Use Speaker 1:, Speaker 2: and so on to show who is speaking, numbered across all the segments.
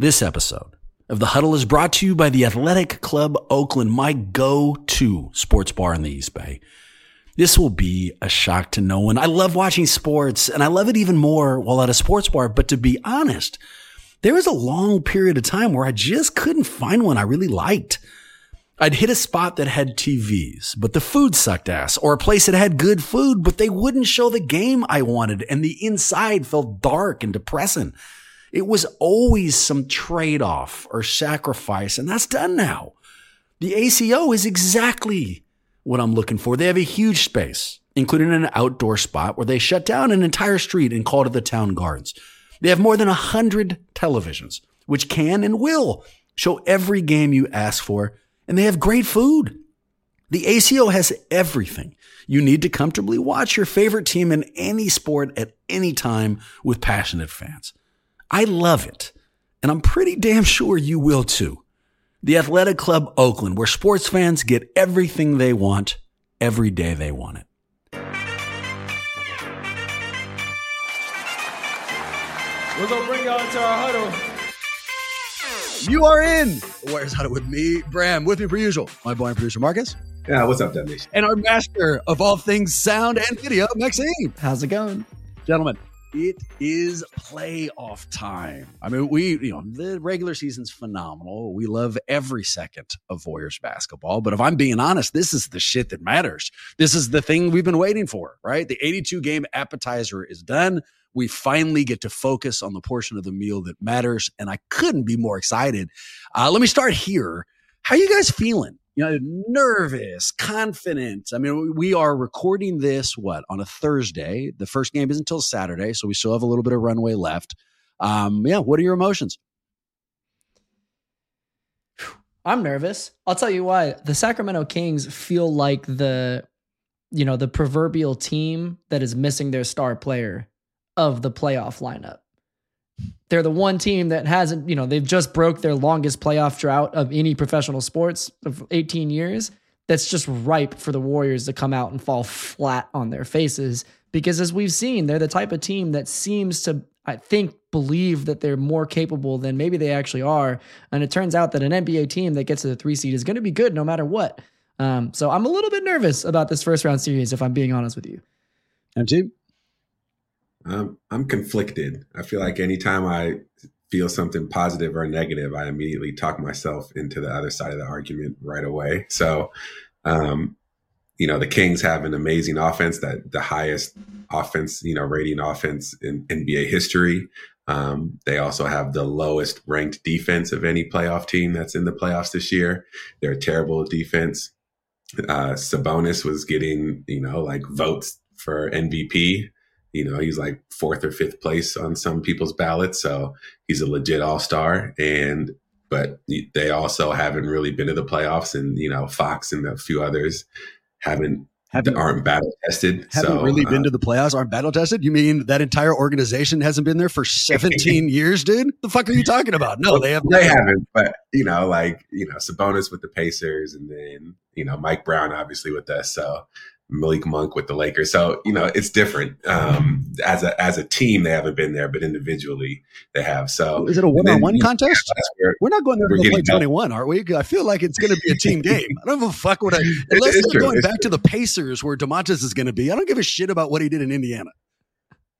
Speaker 1: This episode of The Huddle is brought to you by the Athletic Club Oakland, my go to sports bar in the East Bay. This will be a shock to no one. I love watching sports and I love it even more while at a sports bar. But to be honest, there was a long period of time where I just couldn't find one I really liked. I'd hit a spot that had TVs, but the food sucked ass, or a place that had good food, but they wouldn't show the game I wanted, and the inside felt dark and depressing. It was always some trade off or sacrifice, and that's done now. The ACO is exactly what I'm looking for. They have a huge space, including an outdoor spot where they shut down an entire street and called it the town gardens. They have more than a hundred televisions, which can and will show every game you ask for, and they have great food. The ACO has everything you need to comfortably watch your favorite team in any sport at any time with passionate fans. I love it, and I'm pretty damn sure you will too. The Athletic Club Oakland, where sports fans get everything they want every day they want it.
Speaker 2: We're gonna bring y'all into our huddle.
Speaker 3: You are in Warriors Huddle with me, Bram, with me per usual, my boy and producer Marcus,
Speaker 4: Yeah, what's up, Dudley?
Speaker 3: and our master of all things sound and video, Maxime.
Speaker 5: How's it going?
Speaker 3: Gentlemen, it is playoff time. I mean, we, you know, the regular season's phenomenal. We love every second of Warriors basketball. But if I'm being honest, this is the shit that matters. This is the thing we've been waiting for, right? The 82 game appetizer is done. We finally get to focus on the portion of the meal that matters. And I couldn't be more excited. Uh, let me start here. How you guys feeling? You know, nervous, confident. I mean, we are recording this what on a Thursday. The first game is until Saturday, so we still have a little bit of runway left. Um, yeah, what are your emotions?
Speaker 5: I'm nervous. I'll tell you why. The Sacramento Kings feel like the, you know, the proverbial team that is missing their star player of the playoff lineup. They're the one team that hasn't, you know, they've just broke their longest playoff drought of any professional sports of 18 years. That's just ripe for the Warriors to come out and fall flat on their faces. Because as we've seen, they're the type of team that seems to, I think, believe that they're more capable than maybe they actually are. And it turns out that an NBA team that gets to the three seed is going to be good no matter what. Um, so I'm a little bit nervous about this first round series, if I'm being honest with you.
Speaker 3: MT?
Speaker 4: Um, I'm conflicted. I feel like anytime I feel something positive or negative, I immediately talk myself into the other side of the argument right away. So, um, you know, the Kings have an amazing offense, that the highest offense, you know, rating offense in NBA history. Um, they also have the lowest ranked defense of any playoff team that's in the playoffs this year. They're a terrible defense. Uh, Sabonis was getting, you know, like votes for MVP. You know, he's like fourth or fifth place on some people's ballots. So he's a legit all star. And, but they also haven't really been to the playoffs. And, you know, Fox and a few others haven't,
Speaker 3: Haven't,
Speaker 4: aren't battle tested.
Speaker 3: haven't
Speaker 4: so,
Speaker 3: really
Speaker 4: uh,
Speaker 3: been to the playoffs, aren't battle tested? You mean that entire organization hasn't been there for 17 years, dude? The fuck are you talking about? No, they have.
Speaker 4: They haven't, but you know, like you know, Sabonis with the Pacers, and then you know Mike Brown obviously with us. So Malik Monk with the Lakers. So you know, it's different. Um, as a as a team, they haven't been there, but individually, they have. So
Speaker 3: Is it a one on one
Speaker 4: you
Speaker 3: contest?
Speaker 4: where
Speaker 3: We're not going there to play 21, are we? I feel like it's going to be a team game. I don't give a fuck what I, unless
Speaker 4: it's
Speaker 3: they're
Speaker 4: true,
Speaker 3: going
Speaker 4: it's
Speaker 3: back to the Pacers where Domantas is going to be. I don't give a shit about what he did in Indiana.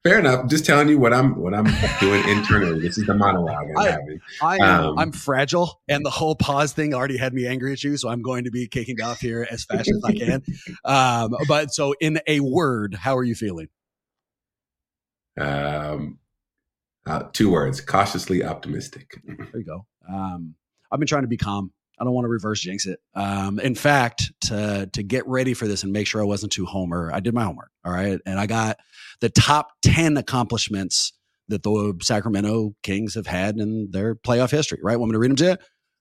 Speaker 4: Fair enough. Just telling you what I'm what I'm doing internally. This is the monologue I'm
Speaker 3: I-
Speaker 4: having.
Speaker 3: I am,
Speaker 4: Um,
Speaker 3: I'm fragile, and the whole pause thing already had me angry at you. So I'm going to be kicking off here as fast as I can. Um, but so, in a word, how are you feeling?
Speaker 4: Um, uh, two words: cautiously optimistic.
Speaker 3: There you go. Um, I've been trying to be calm. I don't want to reverse jinx it. Um, in fact, to to get ready for this and make sure I wasn't too homer, I did my homework. All right, and I got the top ten accomplishments that the Sacramento Kings have had in their playoff history, right? Want me to read them to you?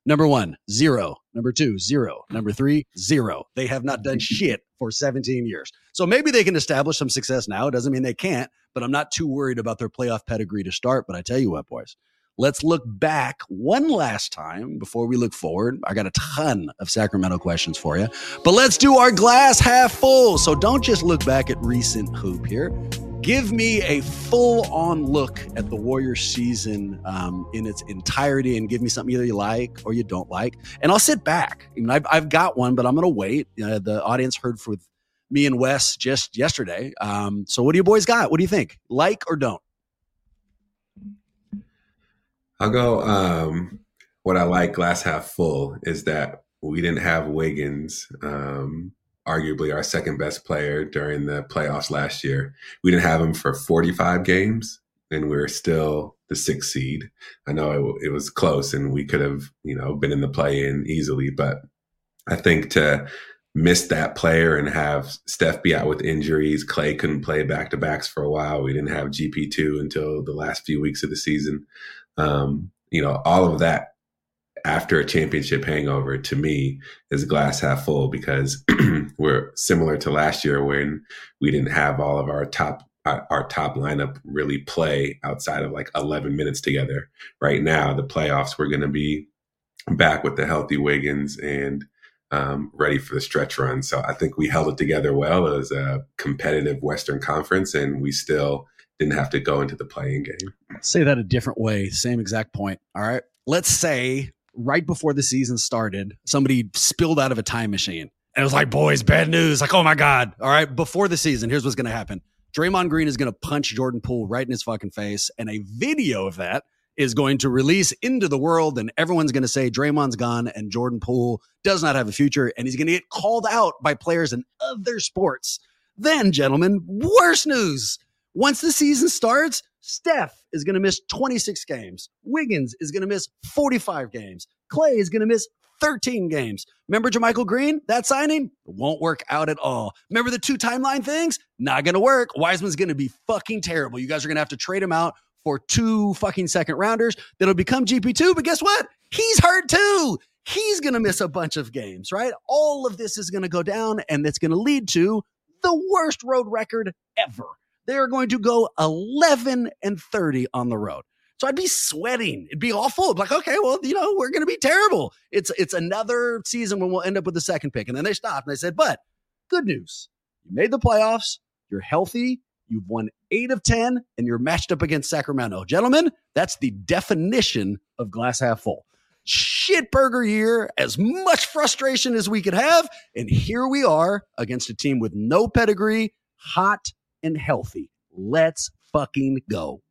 Speaker 3: Number one, zero. Number two, zero. Number three, zero. They have not done shit for 17 years. So maybe they can establish some success now. It doesn't mean they can't, but I'm not too worried about their playoff pedigree to start. But I tell you what, boys, let's look back one last time before we look forward. I got a ton of Sacramento questions for you, but let's do our glass half full. So don't just look back at recent hoop here give me a full on look at the Warriors season um, in its entirety and give me something either you like or you don't like. And I'll sit back. I mean, I've, I've got one, but I'm going to wait. Uh, the audience heard from me and Wes just yesterday. Um, so, what do you boys got? What do you think? Like or don't?
Speaker 4: I'll go. Um, what I like glass half full is that we didn't have Wiggins. Um, arguably our second best player during the playoffs last year. We didn't have him for 45 games, and we are still the sixth seed. I know it, it was close, and we could have, you know, been in the play-in easily. But I think to miss that player and have Steph be out with injuries, Klay couldn't play back to backs for a while. We didn't have GP two until the last few weeks of the season. Um, you know, all of that after a championship hangover to me is glass half full because we're similar to last year when we didn't have all of our top our top lineup really play outside of like 11 minutes together. Right now, the playoffs, we're going to be back with the healthy Wiggins and um, ready for the stretch run. So I think we held it together well. as a competitive Western Conference, and we still didn't have to go into the play-in game.
Speaker 3: Say that a different way. Same exact point. All right. Let's say right before the season started, somebody spilled out of a time machine. And it was like, boys, bad news. Like, oh my God. All right. Before the season, here's what's going to happen Draymond Green is going to punch Jordan Poole right in his fucking face. And a video of that is going to release into the world. And everyone's going to say Draymond's gone and Jordan Poole does not have a future. And he's going to get called out by players in other sports. Then, gentlemen, worse news. Once the season starts, Steph is going to miss 26 games. Wiggins is going to miss 45 games. Klay is going to miss 13 games. Remember JaMychal Green? That signing won't work out at all. Remember the two timeline things? Not going to work. Wiseman's going to be fucking terrible. You guys are going to have to trade him out for two fucking second rounders that'll become GP2. But guess what? He's hurt too. He's going to miss a bunch of games, right? All of this is going to go down and that's going to lead to the worst road record ever they are going to go 11 and 30 on the road. So I'd be sweating. It'd be awful. like, okay, well, you know, we're going to be terrible. It's it's another season when we'll end up with the second pick. And then they stopped and they said, but good news. You made the playoffs. You're healthy. You've won eight of 10 and you're matched up against Sacramento. Gentlemen, that's the definition of glass half full. Shitburger year, as much frustration as we could have. And here we are against a team with no pedigree, hot and healthy. Let's fucking go.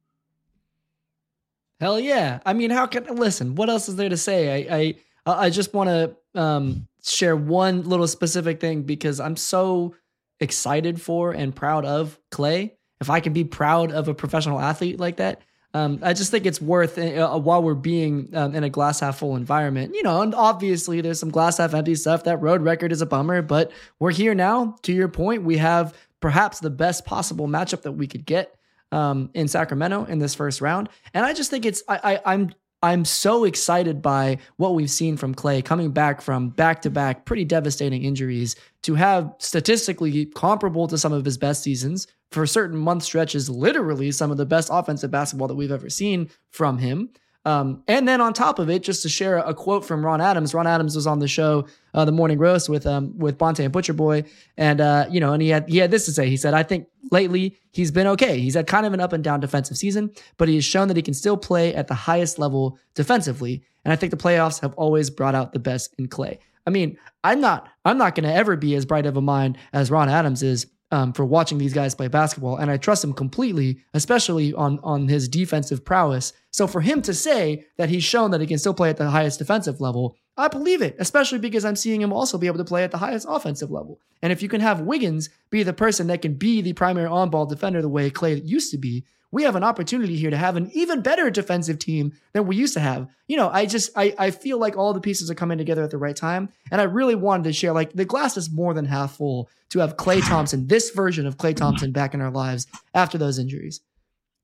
Speaker 5: Hell yeah. I mean, how can listen, what else is there to say? I I I just want to um share one little specific thing because I'm so excited for and proud of Klay. If I can be proud of a professional athlete like that, um, I just think it's worth uh, uh, while we're being um, in a glass half full environment, you know, and obviously there's some glass half empty stuff. That road record is a bummer, but we're here now. To your point, we have perhaps the best possible matchup that we could get um, in Sacramento in this first round. And I just think it's I, I I'm I'm so excited by what we've seen from Klay coming back from back to back pretty devastating injuries to have statistically comparable to some of his best seasons for certain month stretches, literally some of the best offensive basketball that we've ever seen from him. Um, and then on top of it, just to share a quote from Ron Adams. Ron Adams was on the show, uh, the Morning Roast with um, with Bonta and Butcher Boy, and uh, you know, and he had he had this to say. He said, "I think lately he's been okay. He's had kind of an up and down defensive season, but he has shown that he can still play at the highest level defensively. And I think the playoffs have always brought out the best in Klay. I mean, I'm not I'm not going to ever be as bright of a mind as Ron Adams is um, for watching these guys play basketball, and I trust him completely, especially on on his defensive prowess. So for him to say that he's shown that he can still play at the highest defensive level, I believe it, especially because I'm seeing him also be able to play at the highest offensive level. And if you can have Wiggins be the person that can be the primary on-ball defender the way Klay used to be, we have an opportunity here to have an even better defensive team than we used to have. You know, I just I I feel like all the pieces are coming together at the right time, and I really wanted to share like the glass is more than half full to have Klay Thompson, this version of Klay Thompson, back in our lives after those injuries.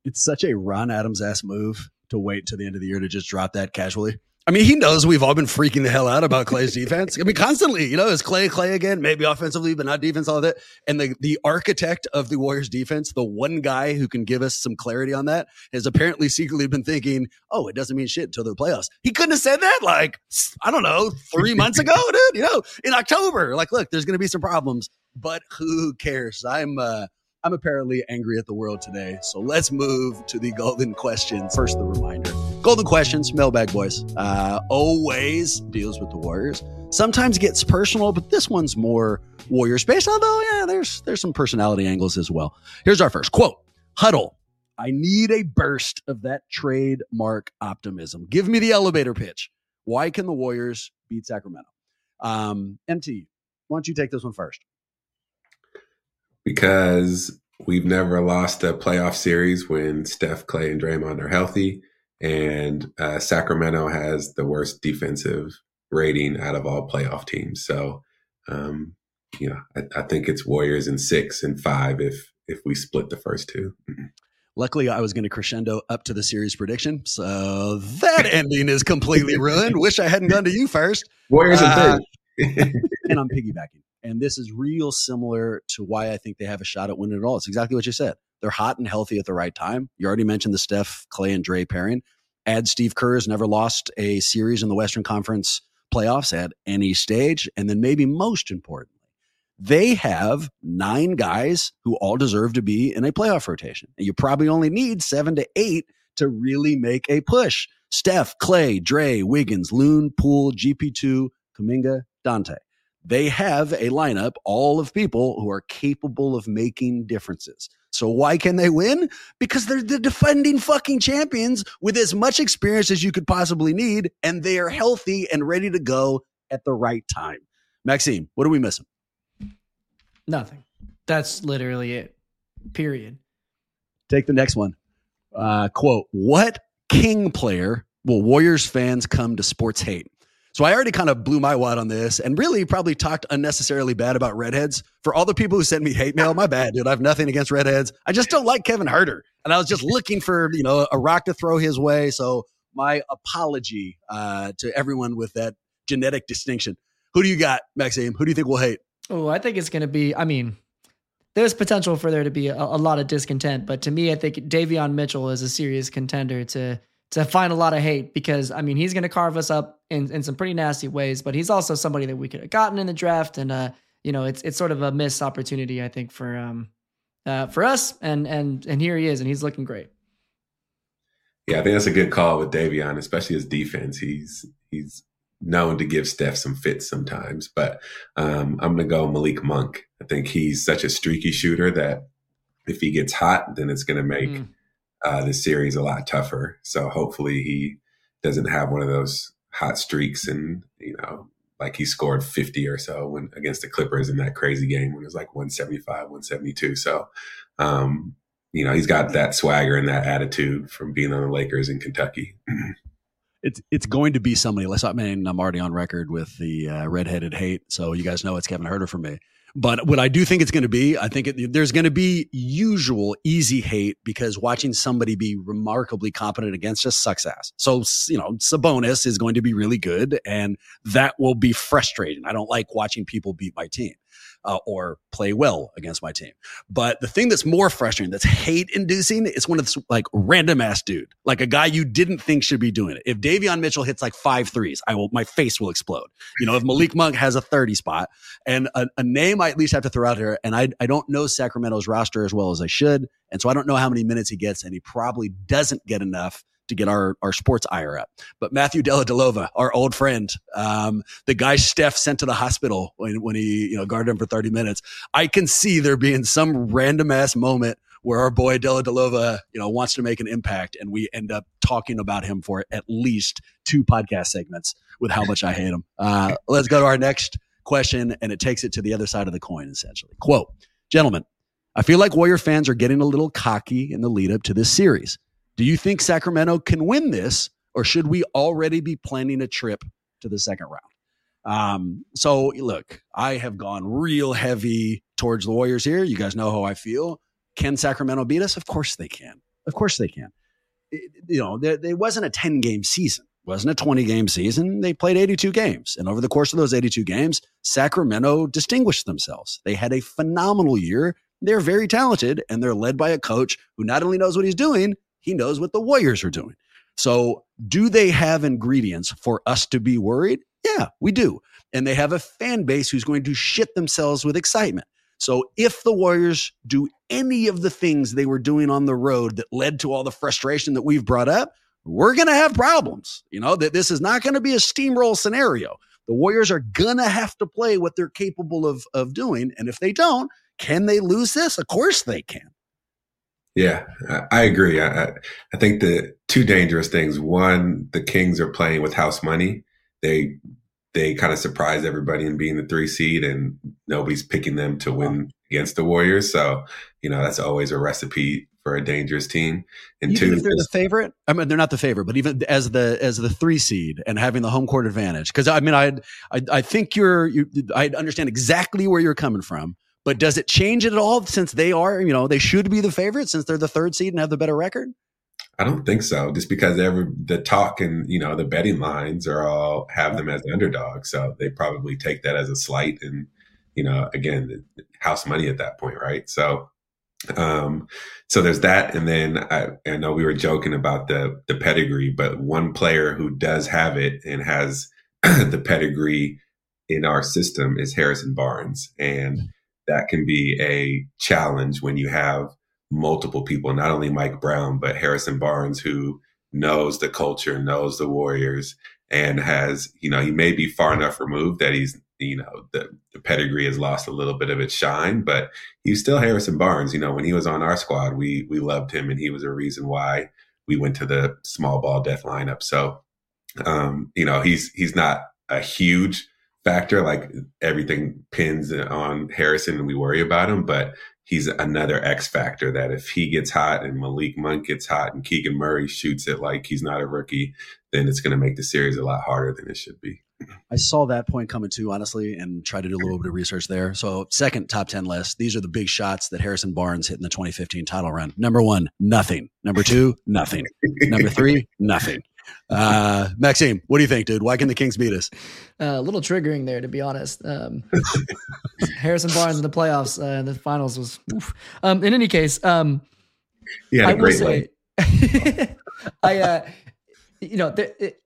Speaker 3: It's such a Ron Adams ass move to wait till the end of the year to just drop that casually. I mean, he knows we've all been freaking the hell out about Klay's defense. I mean, constantly, you know, is Klay Klay again? Maybe offensively, but not defense, all of that. And the, the architect of the Warriors defense, the one guy who can give us some clarity on that, has apparently secretly been thinking, oh, it doesn't mean shit until the playoffs. He couldn't have said that like, I don't know, three months ago, dude, you know, in October. Like, look, there's going to be some problems, but who cares? I'm, uh, I'm apparently angry at the world today. So let's move to the golden questions. First, the reminder Golden questions, mailbag boys. Uh, always deals with the Warriors. Sometimes gets personal, but this one's more Warriors based, although, yeah, there's, there's some personality angles as well. Here's our first quote Huddle. I need a burst of that trademark optimism. Give me the elevator pitch. Why can the Warriors beat Sacramento? Um, MT, why don't you take this one first?
Speaker 4: Because we've never lost a playoff series when Steph, Klay, and Draymond are healthy. And uh, Sacramento has the worst defensive rating out of all playoff teams. So, um, you know, I, I, think it's Warriors in six and five if if we split the first 2 mm-hmm.
Speaker 3: Luckily, I was going to crescendo up to the series prediction, so that ending is completely ruined. Wish I hadn't gone to you first.
Speaker 4: Warriors uh,
Speaker 3: in third. and I'm piggybacking. And this is real similar to why I think they have a shot at winning it all. It's exactly what you said. They're hot and healthy at the right time. You already mentioned the Steph, Klay, and Dre pairing. Add Steve Kerr has never lost a series in the Western Conference playoffs at any stage. And then maybe most importantly, they have nine guys who all deserve to be in a playoff rotation. And you probably only need seven to eight to really make a push. Steph, Klay, Dre, Wiggins, Loon, Poole, GP2, Kuminga, Donte. They have a lineup, all of people who are capable of making differences. So why can they win? Because they're the defending fucking champions with as much experience as you could possibly need, and they are healthy and ready to go at the right time. Maxime, what are we missing?
Speaker 5: Nothing. That's literally it. Period.
Speaker 3: Take the next one. Uh, quote, what king player will Warriors fans come to sports hate? So I already kind of blew my wad on this and really probably talked unnecessarily bad about redheads. For all the people who sent me hate mail, my bad, dude. I have nothing against redheads. I just don't like Kevin Huerter. And I was just looking for, you know, a rock to throw his way. So my apology uh, to everyone with that genetic distinction. Who do you got, Maxime? Who do you think will hate?
Speaker 5: Oh, I think it's going to be, I mean, there's potential for there to be a, a, lot of discontent. But to me, I think Davion Mitchell is a serious contender to to find a lot of hate because I mean he's going to carve us up in, in some pretty nasty ways, but he's also somebody that we could have gotten in the draft, and uh, you know it's it's sort of a missed opportunity I think for um uh, for us, and and and here he is, and he's looking great.
Speaker 4: Yeah, I think that's a good call with Davion, especially his defense. He's he's known to give Steph some fits sometimes, but um, I'm going to go Malik Monk. I think he's such a streaky shooter that if he gets hot, then it's going to make. Mm uh, the series a lot tougher. So hopefully he doesn't have one of those hot streaks and you know like he scored 50 or so when against the Clippers in that crazy game when it was like 175, 172. So um, you know, he's got that swagger and that attitude from being on the Lakers in Kentucky.
Speaker 3: it's it's going to be somebody. Let's. I mean, I'm already on record with the uh, redheaded hate, so you guys know it's Kevin Huerter for me. But what I do think it's going to be, I think it, there's going to be usual easy hate because watching somebody be remarkably competent against us sucks ass. So, you know, Sabonis is going to be really good and that will be frustrating. I don't like watching people beat my team uh, or play well against my team. But the thing that's more frustrating, that's hate inducing, is when it's like random ass dude, like a guy you didn't think should be doing it. If Davion Mitchell hits like five threes, I will, my face will explode. You know, if Malik Monk has a 30 spot and a, a name I at least have to throw out here, and I, I don't know Sacramento's roster as well as I should. And so I don't know how many minutes he gets, and he probably doesn't get enough to get our, our sports ire up. But Matthew Dellavedova, our old friend, um, the guy Steph sent to the hospital when, when he, you know, guarded him for 30 minutes. I can see there being some random ass moment where our boy Dellavedova, you know, wants to make an impact and we end up talking about him for at least two podcast segments with how much I hate him. Uh, let's go to our next question and it takes it to the other side of the coin, essentially. Quote, gentlemen, I feel like Warrior fans are getting a little cocky in the lead up to this series. Do you think Sacramento can win this, or should we already be planning a trip to the second round? Um, so look, I have gone real heavy towards the Warriors here. You guys know how I feel. Can Sacramento beat us? Of course they can. Of course they can. It, you know, it wasn't a 10 game season. Wasn't a 20 game season. They played 82 games. And over the course of those 82 games, Sacramento distinguished themselves. They had a phenomenal year. They're very talented and they're led by a coach who not only knows what he's doing, he knows what the Warriors are doing. So, do they have ingredients for us to be worried? Yeah, we do. And they have a fan base who's going to shit themselves with excitement. So, if the Warriors do any of the things they were doing on the road that led to all the frustration that we've brought up, we're going to have problems. You know, that this is not going to be a steamroll scenario. The Warriors are going to have to play what they're capable of, of doing. And if they don't, can they lose this? Of course they can.
Speaker 4: Yeah, I agree. I, I think the two dangerous things. One, the Kings are playing with house money. They they kind of surprise everybody in being the three seed, and nobody's picking them to win against the Warriors. So you know that's always a recipe for a dangerous team.
Speaker 3: And even two, if they're the favorite, I mean they're not the favorite, but even as the as the three seed and having the home court advantage, because I mean I I I think you're you I understand exactly where you're coming from. But does it change it at all since they are, you know, they should be the favorite since they're the third seed and have the better record?
Speaker 4: I don't think so. Just because every the talk and you know the betting lines are all have them as the underdog, so they probably take that as a slight, and you know again house money at that point, right? So, um, so there's that, and then I, I know we were joking about the the pedigree, but one player who does have it and has the pedigree in our system is Harrison Barnes, and that can be a challenge when you have multiple people, not only Mike Brown, but Harrison Barnes, who knows the culture, knows the Warriors, and has, you know, he may be far enough removed that he's, you know, the, the pedigree has lost a little bit of its shine, but he's still Harrison Barnes. You know, when he was on our squad, we we loved him and he was a reason why we went to the small ball death lineup. So um, you know, he's he's not a huge factor. Like everything pins on Harrison and we worry about him, but he's another X factor that if he gets hot and Malik Monk gets hot and Keegan Murray shoots it like he's not a rookie, then it's going to make the series a lot harder than it should be.
Speaker 3: I saw that point coming too, honestly, and tried to do a little bit of research there. So, second top 10 list. These are the big shots that Harrison Barnes hit in the 2015 title run. Number one, nothing. Number two, nothing. Number three, nothing. Uh, Maxime, what do you think, dude? Why can the Kings beat us?
Speaker 5: Uh, a little triggering there, to be honest. Um, Harrison Barnes in the playoffs uh, in the finals was. Um, in any case, um,
Speaker 4: yeah, I will say,
Speaker 5: I, uh, you know, the, it,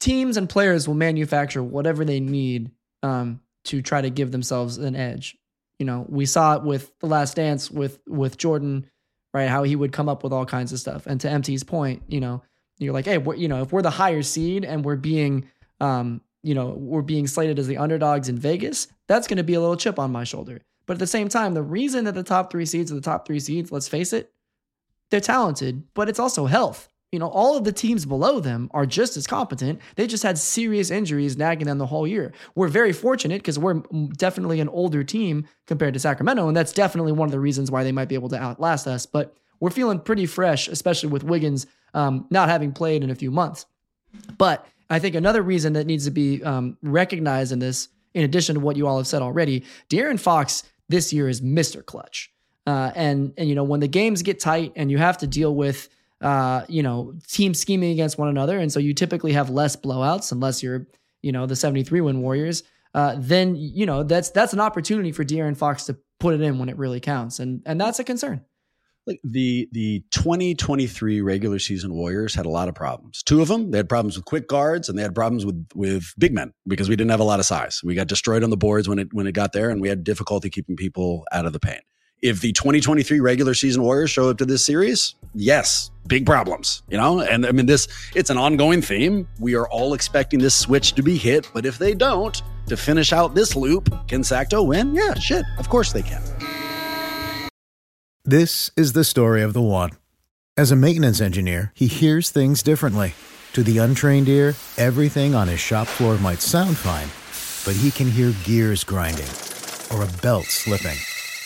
Speaker 5: teams and players will manufacture whatever they need um, to try to give themselves an edge. You know, we saw it with the Last Dance with with Jordan, right? How he would come up with all kinds of stuff. And to MT's point, you know you're like, hey, you know, if we're the higher seed and we're being, um, you know, we're being slated as the underdogs in Vegas, that's going to be a little chip on my shoulder. But at the same time, the reason that the top three seeds are the top three seeds, let's face it, they're talented, but it's also health. You know, all of the teams below them are just as competent. They just had serious injuries nagging them the whole year. We're very fortunate because we're definitely an older team compared to Sacramento, and that's definitely one of the reasons why they might be able to outlast us. But we're feeling pretty fresh, especially with Wiggins um, not having played in a few months. But I think another reason that needs to be um, recognized in this, in addition to what you all have said already, De'Aaron Fox this year is Mr. Clutch. Uh, and and you know when the games get tight and you have to deal with uh, you know teams scheming against one another, and so you typically have less blowouts unless you're you know the 73 win Warriors. Uh, then you know that's that's an opportunity for De'Aaron Fox to put it in when it really counts, and and that's a concern
Speaker 3: like the the 2023 regular season Warriors had a lot of problems. Two of them, they had problems with quick guards and they had problems with with big men because we didn't have a lot of size. We got destroyed on the boards when it when it got there and we had difficulty keeping people out of the paint. If the 2023 regular season Warriors show up to this series, yes, big problems, you know? And I mean this it's an ongoing theme. We are all expecting this switch to be hit, but if they don't, to finish out this loop, can Sacto win? Yeah, shit. Of course they can.
Speaker 6: This is the story of the one. As a maintenance engineer, he hears things differently. To the untrained ear, everything on his shop floor might sound fine, but he can hear gears grinding or a belt slipping.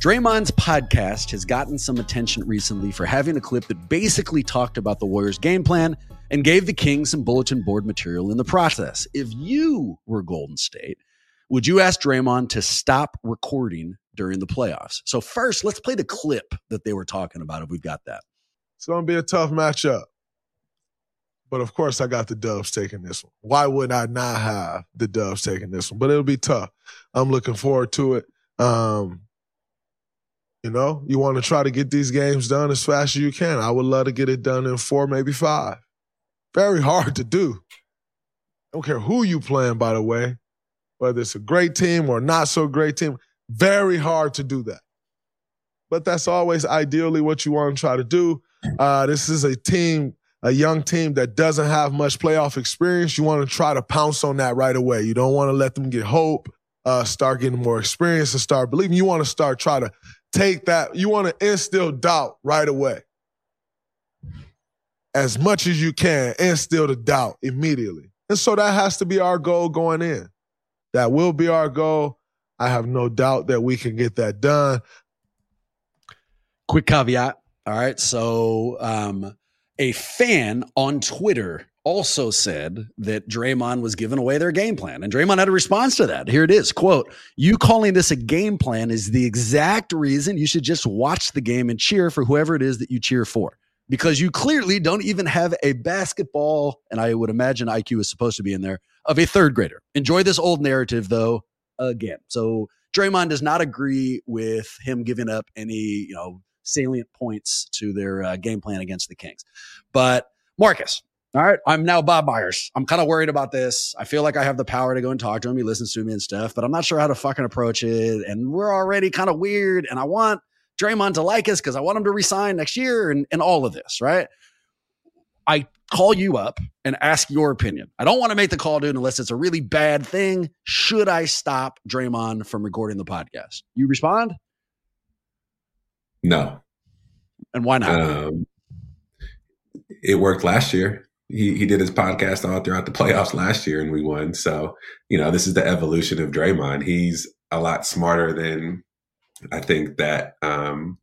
Speaker 3: Draymond's podcast has gotten some attention recently for having a clip that basically talked about the Warriors' game plan and gave the Kings some bulletin board material in the process. If you were Golden State, would you ask Draymond to stop recording during the playoffs? So, first, let's play the clip that they were talking about if we've got that.
Speaker 7: It's going to be a tough matchup. But of course, I got the Dubs taking this one. Why would I not have the Dubs taking this one? But it'll be tough. I'm looking forward to it. Um, you know, you want to try to get these games done as fast as you can. I would love to get it done in four, maybe five. Very hard to do. I don't care who you playing, by the way, whether it's a great team or not so great team. Very hard to do that. But that's always ideally what you want to try to do. Uh, this is a team a young team that doesn't have much playoff experience, you want to try to pounce on that right away. You don't want to let them get hope, uh, start getting more experience and start believing. You want to start try to take that. You want to instill doubt right away. As much as you can, instill the doubt immediately. And so that has to be our goal going in. That will be our goal. I have no doubt that we can get that done.
Speaker 3: Quick caveat. All right. So, um, a fan on Twitter also said that Draymond was giving away their game plan. And Draymond had a response to that. Here it is quote, You calling this a game plan is the exact reason you should just watch the game and cheer for whoever it is that you cheer for. Because you clearly don't even have a basketball, and I would imagine IQ is supposed to be in there, of a third grader. Enjoy this old narrative, though, again. So Draymond does not agree with him giving up any, you know, salient points to their uh, game plan against the Kings. But Marcus, all right, I'm now Bob Myers. I'm kind of worried about this. I feel like I have the power to go and talk to him. He listens to me and stuff, but I'm not sure how to fucking approach it. And we're already kind of weird. And I want Draymond to like us because I want him to resign next year and, and all of this, right? I call you up and ask your opinion. I don't want to make the call, dude, unless it's a really bad thing. Should I stop Draymond from recording the podcast? You respond?
Speaker 4: No.
Speaker 3: And why not?
Speaker 4: Um, it worked last year. He he did his podcast all throughout the playoffs last year, and we won. So you know, this is the evolution of Draymond. He's a lot smarter than I think that um,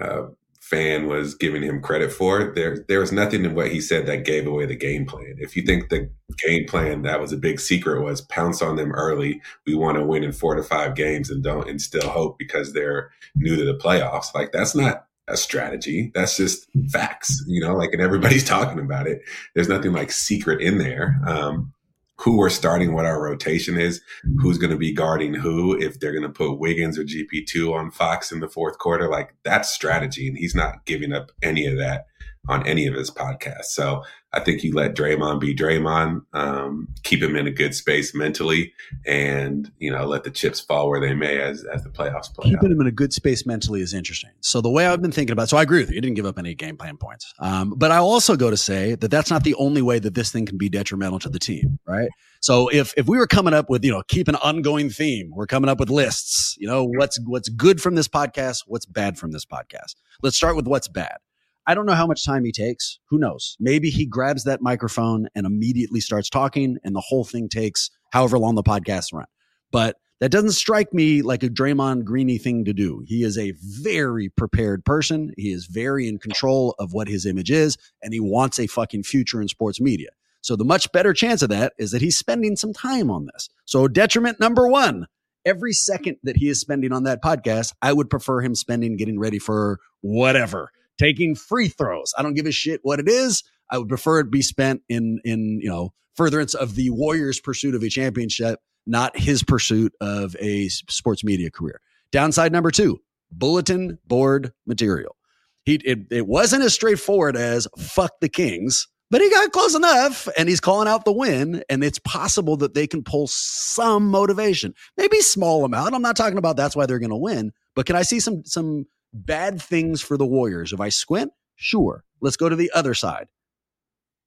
Speaker 4: uh, fan was giving him credit for. There, there was nothing in what he said that gave away the game plan. If you think the game plan that was a big secret was pounce on them early, we want to win in four to five games and don't instill hope because they're new to the playoffs. Like that's not a strategy. That's just facts, you know, like, and everybody's talking about it. There's nothing like secret in there. Um, who we're starting, what our rotation is, who's going to be guarding who, if they're going to put Wiggins or GP2 on Fox in the fourth quarter. Like that's strategy. And he's not giving up any of that on any of his podcasts. So I think you let Draymond be Draymond, um, keep him in a good space mentally, and you know let the chips fall where they may as as the playoffs play.
Speaker 3: Keeping out. him in a good space mentally is interesting. So the way I've been thinking about, so I agree with you. You didn't give up any game plan points, um, but I also go to say that that's not the only way that this thing can be detrimental to the team, right? So if if we were coming up with you know keep an ongoing theme, we're coming up with lists. You know what's what's good from this podcast, what's bad from this podcast. Let's start with what's bad. I don't know how much time he takes. Who knows? Maybe he grabs that microphone and immediately starts talking, and the whole thing takes however long the podcast run. But that doesn't strike me like a Draymond Greeny thing to do. He is a very prepared person. He is very in control of what his image is, and he wants a fucking future in sports media. So the much better chance of that is that he's spending some time on this. So detriment number one, every second that he is spending on that podcast, I would prefer him spending getting ready for whatever taking free throws. I don't give a shit what it is. I would prefer it be spent in in you know furtherance of the Warriors' pursuit of a championship, not his pursuit of a sports media career. Downside number two: bulletin board material. He it, it wasn't as straightforward as fuck the Kings, but he got close enough, and he's calling out the win. And it's possible that they can pull some motivation, maybe small amount. I'm not talking about that's why they're going to win, but can I see some some bad things for the Warriors. If I squint, sure. Let's go to the other side.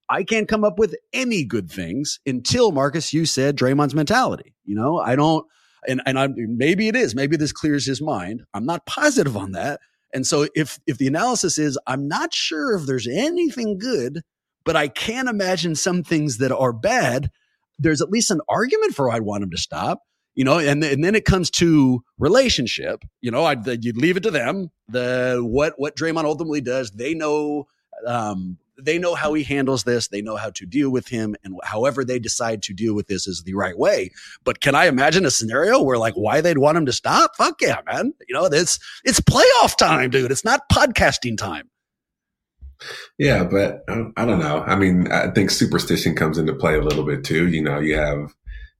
Speaker 3: I can't come up with any good things until Marcus, you said Draymond's mentality. You know, I don't, and and I maybe it is, maybe this clears his mind. I'm not positive on that. And so if if the analysis is, I'm not sure if there's anything good, but I can imagine some things that are bad. There's at least an argument for I'd want him to stop. You know, and, and then it comes to relationship, you know, I, the, you'd leave it to them. The, what, what Draymond ultimately does, they know, um, they know how he handles this. They know how to deal with him. And however they decide to deal with this is the right way. But can I imagine a scenario where like why they'd want him to stop? Fuck yeah, man. You know, this it's playoff time, dude. It's not podcasting time.
Speaker 4: Yeah, but um, I don't know. I mean, I think superstition comes into play a little bit too. You know, you have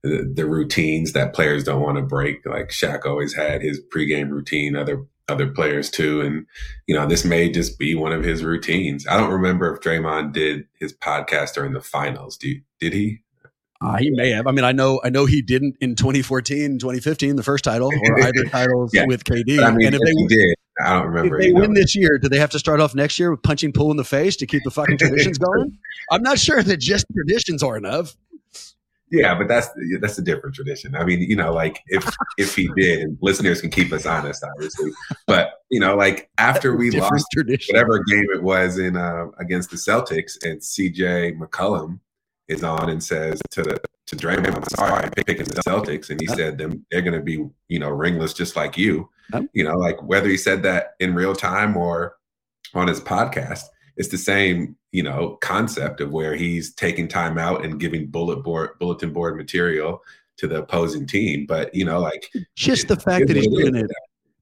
Speaker 4: the, the routines that players don't want to break. Like Shaq always had his pregame routine. Other other players too. And, you know, this may just be one of his routines. I don't remember if Draymond did his podcast during the finals. Do did he?
Speaker 3: Uh, he may have. I mean, I know, I know he didn't in 2014, 2015, the first title or either titles yeah. with KD.
Speaker 4: I mean, and if, if they did, I don't remember.
Speaker 3: If they win know. this year, do they have to start off next year with punching Poole in the face to keep the fucking traditions going? I'm not sure that just traditions are enough.
Speaker 4: Yeah, but that's that's a different tradition. I mean, you know, like if if he did, listeners can keep us honest, obviously. But you know, like after we lost tradition. whatever game it was in uh, against the Celtics, and CJ McCollum is on and says to the to Draymond, "I'm sorry, picking the Celtics," and he said them they're going to be you know ringless just like you. You know, like whether he said that in real time or on his podcast, it's the same you know concept of where he's taking time out and giving bullet board bulletin board material to the opposing team. But you know like
Speaker 3: just the fact that he's doing it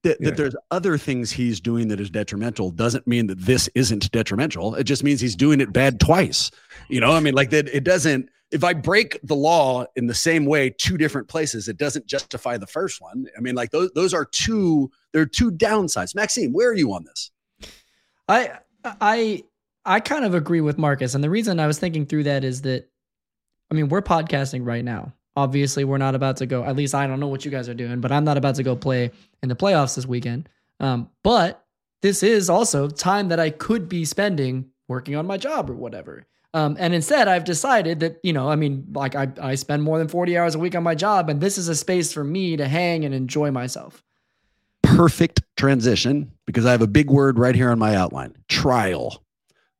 Speaker 3: that, yeah. that, there's other things he's doing that is detrimental doesn't mean that this isn't detrimental. It just means he's doing it bad twice. You know i mean like that it doesn't if i break the law in the same way two different places it doesn't justify the first one. I mean like those those are two there are two downsides. Maxime where are you on this?
Speaker 5: I i I kind of agree with Marcus. And the reason I was thinking through that is that, I mean, we're podcasting right now. Obviously, we're not about to go, at least I don't know what you guys are doing, but I'm not about to go play in the playoffs this weekend. Um, but this is also time that I could be spending working on my job or whatever. Um, and instead, I've decided that, you know, I mean, like I, I spend more than 40 hours a week on my job, and this is a space for me to hang and enjoy myself.
Speaker 3: Perfect transition because I have a big word right here on my outline trial.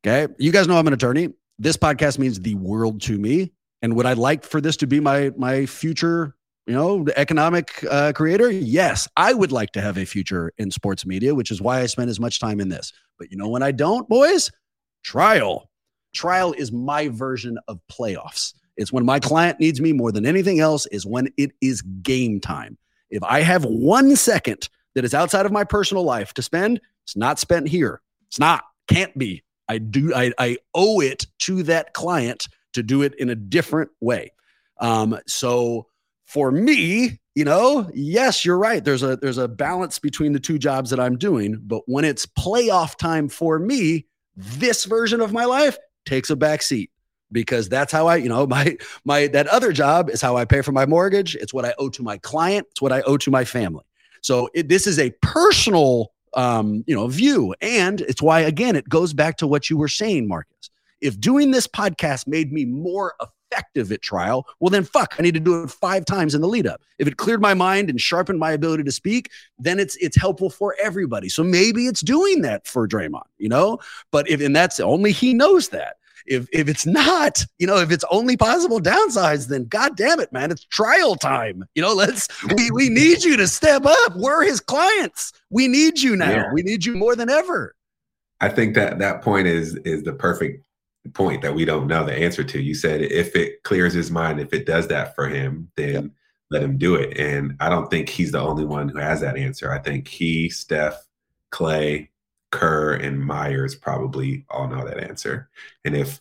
Speaker 3: Okay. You guys know I'm an attorney. This podcast means the world to me. And would I like for this to be my my future, you know, economic uh, creator? Yes, I would like to have a future in sports media, which is why I spend as much time in this. But you know when I don't, boys? Trial. Trial is my version of playoffs. It's when my client needs me more than anything else is when it is game time. If I have 1 second that is outside of my personal life to spend, it's not spent here. It's not. Can't be. I do I, I owe it to that client to do it in a different way. Um, so for me, you know, yes, you're right. There's a there's a balance between the two jobs that I'm doing, but when it's playoff time for me, this version of my life takes a back seat because that's how I, you know, my my that other job is how I pay for my mortgage. It's what I owe to my client. It's what I owe to my family. So it, this is a personal um, you know, view. And it's why, again, it goes back to what you were saying, Marcus. If doing this podcast made me more effective at trial, well, then fuck, I need to do it five times in the lead up. If it cleared my mind and sharpened my ability to speak, then it's it's helpful for everybody. So maybe it's doing that for Draymond, you know. But if and that's only he knows that if if it's not, you know, if it's only possible downsides, then god damn it, man, it's trial time. You know, let's we we need you to step up. We're his clients. We need you now. Yeah. We need you more than ever.
Speaker 4: I think that that point is is the perfect point that we don't know the answer to. You said if it clears his mind, if it does that for him, then yep. let him do it. And I don't think he's the only one who has that answer. I think he, Steph, Klay, Kerr and Myers probably all know that answer. And if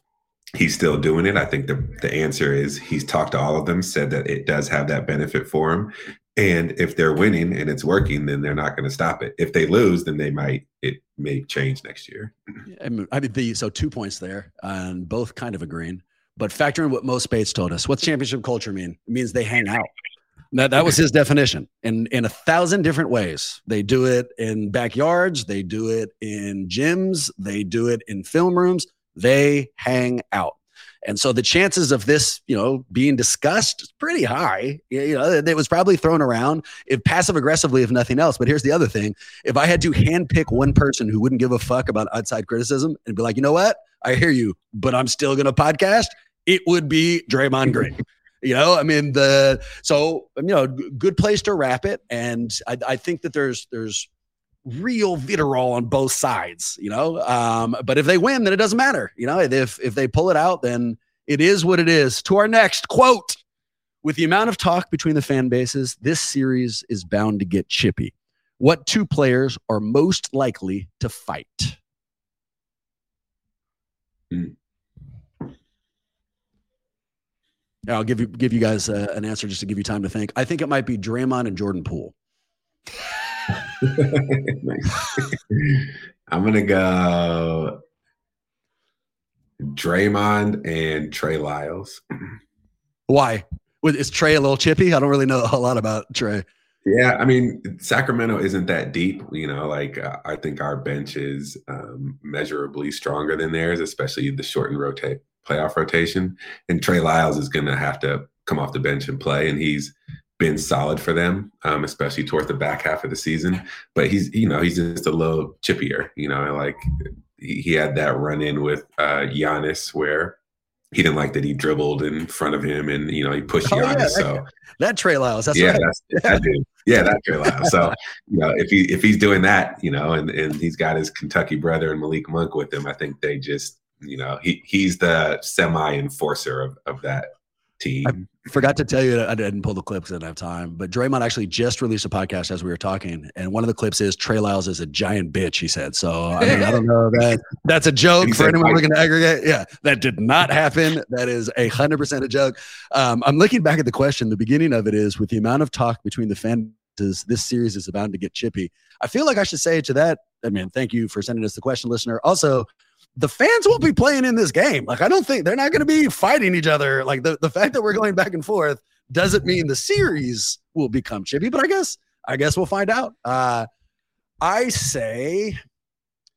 Speaker 4: he's still doing it, I think the, the answer is he's talked to all of them, said that it does have that benefit for him. And if they're winning and it's working, then they're not going to stop it. If they lose, then they might it may change next year.
Speaker 3: I mean, the so two points there, and both kind of agreeing. But factor in what Mo Spates told us. What's championship culture mean? It means they hang out. That, that was his definition in, in a thousand different ways. They do it in backyards, they do it in gyms, they do it in film rooms. They hang out. And so the chances of this, you know, being discussed is pretty high. You know, it was probably thrown around if passive aggressively, if nothing else. But here's the other thing: if I had to handpick one person who wouldn't give a fuck about outside criticism and be like, you know what, I hear you, but I'm still going to podcast, it would be Draymond Green You know, I mean the so you know good place to wrap it, and I, I think that there's there's real vitriol on both sides. You know, um, but if they win, then it doesn't matter. You know, if if they pull it out, then it is what it is. To our next quote. With the amount of talk between the fan bases, this series is bound to get chippy. What two players are most likely to fight? Hmm. I'll give you give you guys uh, an answer just to give you time to think. I think it might be Draymond and Jordan Poole.
Speaker 4: I'm gonna go Draymond and Trey Lyles.
Speaker 3: Why? Is Trey a little chippy? I don't really know a lot about Trey.
Speaker 4: Yeah, I mean, Sacramento isn't that deep. You know, like uh, I think our bench is um, measurably stronger than theirs, especially the shortened rotate playoff rotation. And Trey Lyles is going to have to come off the bench and play, and he's been solid for them, um, especially towards the back half of the season. But he's, you know, he's just a little chippier. You know, like he, he had that run in with uh, Giannis where he didn't like that he dribbled in front of him and you know he pushed oh, Giannis. Yeah, so
Speaker 3: that Trey Lyles, that's
Speaker 4: yeah,
Speaker 3: right.
Speaker 4: that's, that dude. yeah, that Trey Lyles. So you know if he if he's doing that, you know, and and he's got his Kentucky brother and Malik Monk with him, I think they just you know he he's the semi enforcer of of that team.
Speaker 3: I forgot to tell you, I didn't pull the clip because I didn't have time. But Draymond actually just released a podcast as we were talking, and one of the clips is Trey Lyles is a giant bitch. He said, "So I, mean, I don't know that that's a joke for anyone looking to aggregate." Yeah, that did not happen. That is a hundred percent a joke. Um, I'm looking back at the question. The beginning of it is with the amount of talk between the fans. This series is about to get chippy. I feel like I should say to that. I mean, thank you for sending us the question, listener. Also, the fans won't be playing in this game. Like, I don't think they're not going to be fighting each other. Like, the, the fact that we're going back and forth doesn't mean the series will become chippy, but I guess, I guess we'll find out. Uh, I say,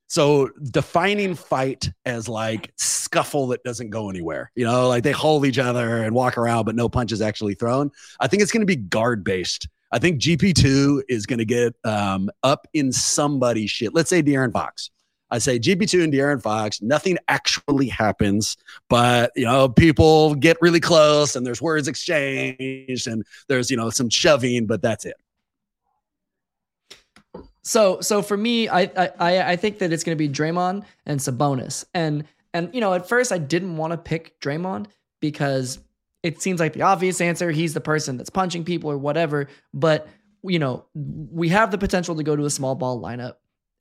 Speaker 3: so defining fight as like scuffle that doesn't go anywhere, you know, like they hold each other and walk around, but no punches actually thrown. I think it's going to be guard based. I think GP2 is going to get um, up in somebody's shit. Let's say De'Aaron Fox I say GP2 and De'Aaron Fox, nothing actually happens, but you know, people get really close and there's words exchanged and there's, you know, some shoving, but that's it.
Speaker 5: So, so for me, I, I, I think that it's going to be Draymond and Sabonis. And, and, you know, at first I didn't want to pick Draymond because it seems like the obvious answer. He's the person that's punching people or whatever. But, you know, we have the potential to go to a small ball lineup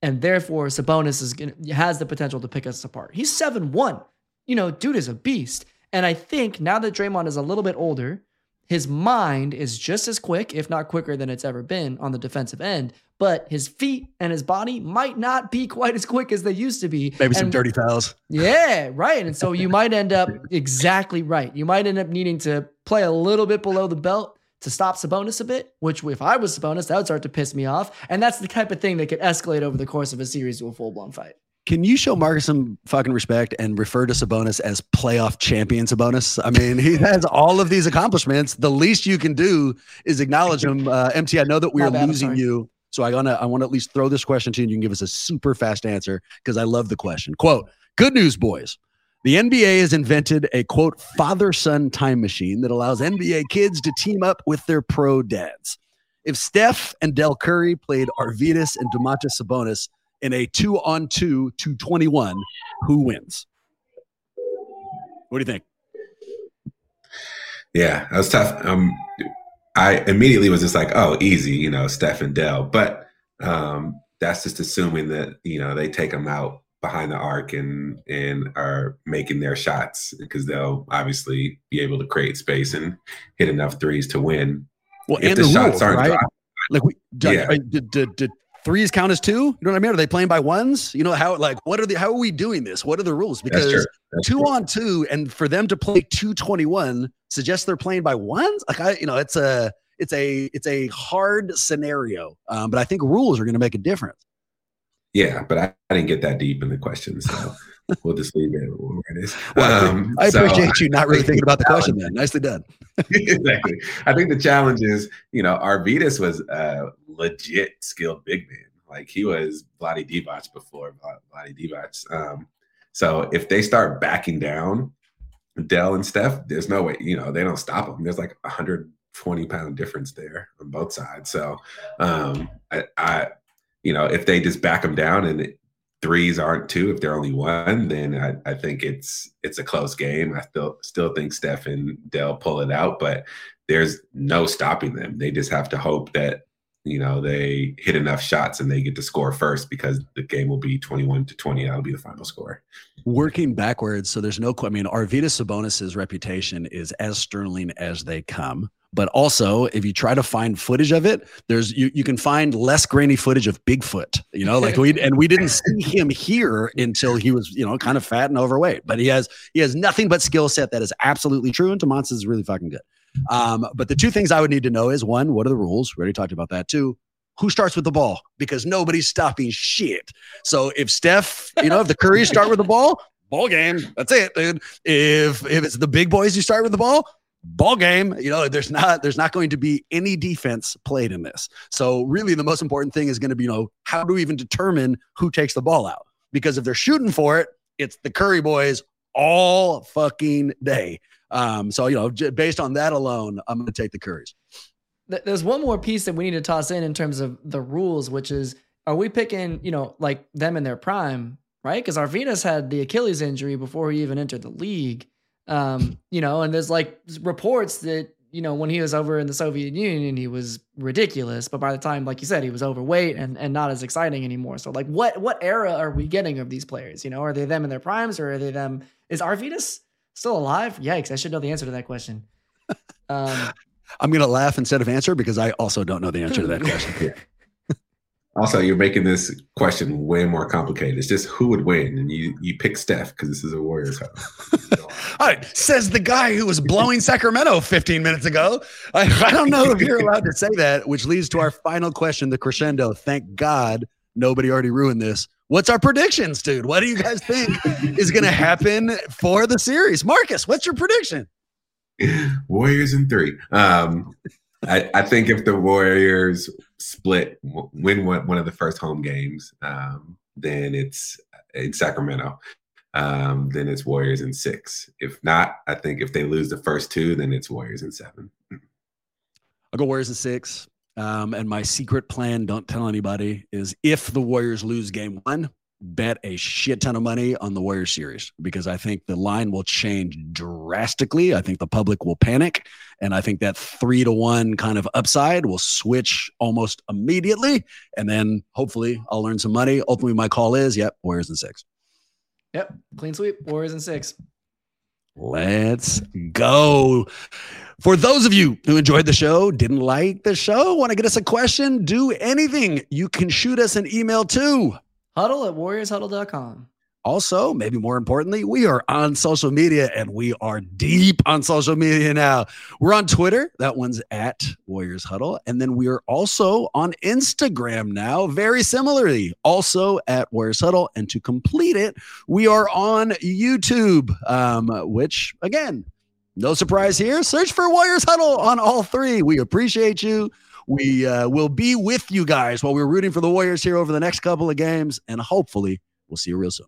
Speaker 5: and therefore Sabonis is gonna, has the potential to pick us apart. He's seven one, you know, dude is a beast. And I think now that Draymond is a little bit older, his mind is just as quick, if not quicker than it's ever been on the defensive end. But his feet and his body might not be quite as quick as they used to be.
Speaker 3: Maybe
Speaker 5: and,
Speaker 3: some dirty fouls.
Speaker 5: Yeah, right. And so you might end up exactly right. You might end up needing to play a little bit below the belt to stop Sabonis a bit, which if I was Sabonis, that would start to piss me off. And that's the type of thing that could escalate over the course of a series to a full blown fight.
Speaker 3: Can you show Marcus some fucking respect and refer to Sabonis as playoff champion Sabonis? I mean, he has all of these accomplishments. The least you can do is acknowledge him. Uh, MT, I know that we are bad, losing you. So I wanna I want to at least throw this question to you and you can give us a super fast answer because I love the question. Quote, good news, boys. The NBA has invented a quote father son time machine that allows NBA kids to team up with their pro dads. If Steph and Dell Curry played Arvydas and Domantas Sabonis in a two on two 221, who wins? What do you think?
Speaker 4: Yeah, that was tough. Um, I immediately was just like, oh, easy, you know, Steph and Dell. But um, that's just assuming that, you know, they take them out behind the arc and and are making their shots because they'll obviously be able to create space and hit enough threes to win.
Speaker 3: Well, if and the, the shots rules, aren't right? dropped, like we, yeah. did, did, did threes count as two? You know what I mean? Are they playing by ones? You know how like what are the how are we doing this? What are the rules? Because That's That's two true. on two and for them to play two twenty one suggests they're playing by ones. Like I, you know, it's a it's a it's a hard scenario, um, but I think rules are going to make a difference.
Speaker 4: Yeah, but I, I didn't get that deep in the question, so we'll just leave it where it is.
Speaker 3: Um, I appreciate so, you not really thinking about the question. Then nicely done.
Speaker 4: exactly. I think the challenge is, you know, Arvydas was a legit skilled big man. Like he was Vlade Divac before Vlade Divac. Um, so if they start backing down Dell and Steph, there's no way, you know, they don't stop them. There's like a hundred 20 pound difference there on both sides. So, um, I, I, you know, if they just back them down and threes aren't two, if they're only one, then I, I think it's it's a close game. I still still think Steph and Dell pull it out, but there's no stopping them. They just have to hope that you know they hit enough shots and they get to score first because the game will be 21 to 20 that'll be the final score
Speaker 3: working backwards so there's no i mean arvydas sabonis's reputation is as sterling as they come but also, if you try to find footage of it, there's you you can find less grainy footage of Bigfoot. You know, like we and we didn't see him here until he was you know kind of fat and overweight. But he has he has nothing but skill set that is absolutely true. And Domas is really fucking good. Um, but the two things I would need to know is one, what are the rules? We already talked about that. Two, who starts with the ball? Because nobody's stopping shit. So if Steph, you know, if the Currys start with the ball, ball game. That's it, dude. If if it's the big boys who start with the ball, ball game you know there's not there's not going to be any defense played in this. So really the most important thing is going to be you know how do we even determine who takes the ball out? Because if they're shooting for it it's the curry boys all fucking day. Um so you know j- based on that alone i'm going to take the curries
Speaker 5: there's one more piece that we need to toss in in terms of the rules which is are we picking you know like them in their prime right? Because arvydas had the achilles injury before he even entered the league um, you know, and there's like reports that, you know, when he was over in the Soviet Union, he was ridiculous. But by the time, like you said, he was overweight and, and not as exciting anymore. So like what what era are we getting of these players? You know, are they them in their primes or are they them is Arvydas still alive? Yikes, I should know the answer to that question. Um
Speaker 3: I'm gonna laugh instead of answer because I also don't know the answer to that question.
Speaker 4: Also, you're making this question way more complicated. It's just who would win, and you you pick Steph because this is a Warriors house.
Speaker 3: All right, says the guy who was blowing Sacramento 15 minutes ago. I, I don't know if you're allowed to say that, which leads to our final question, the crescendo. Thank God nobody already ruined this. What's our predictions, dude? What do you guys think is going to happen for the series? Marcus, what's your prediction?
Speaker 4: Warriors in three. Um, I, I, think if the Warriors split, win one, one of the first home games, um, then it's in Sacramento. Um, then it's Warriors in six. If not, I think if they lose the first two, then it's Warriors in seven.
Speaker 3: I'll go Warriors in six. Um, and my secret plan, don't tell anybody, is if the Warriors lose game one, bet a shit ton of money on the Warriors series because I think the line will change drastically. I think the public will panic. And I think that three to one kind of upside will switch almost immediately. And then hopefully I'll learn some money. Ultimately, my call is yep, Warriors in six.
Speaker 5: Yep. Clean sweep, Warriors in six.
Speaker 3: Let's go. For those of you who enjoyed the show, didn't like the show, want to get us a question, do anything, you can shoot us an email to
Speaker 5: Huddle at warriorshuddle.com.
Speaker 3: Also, maybe more importantly, we are on social media and we are deep on social media now. We're on Twitter. That one's at Warriors Huddle. And then we are also on Instagram now, very similarly, also at Warriors Huddle. And to complete it, we are on YouTube, um, which again, no surprise here. Search for Warriors Huddle on all three. We appreciate you. We uh, will be with you guys while we're rooting for the Warriors here over the next couple of games. And hopefully, we'll see you real soon.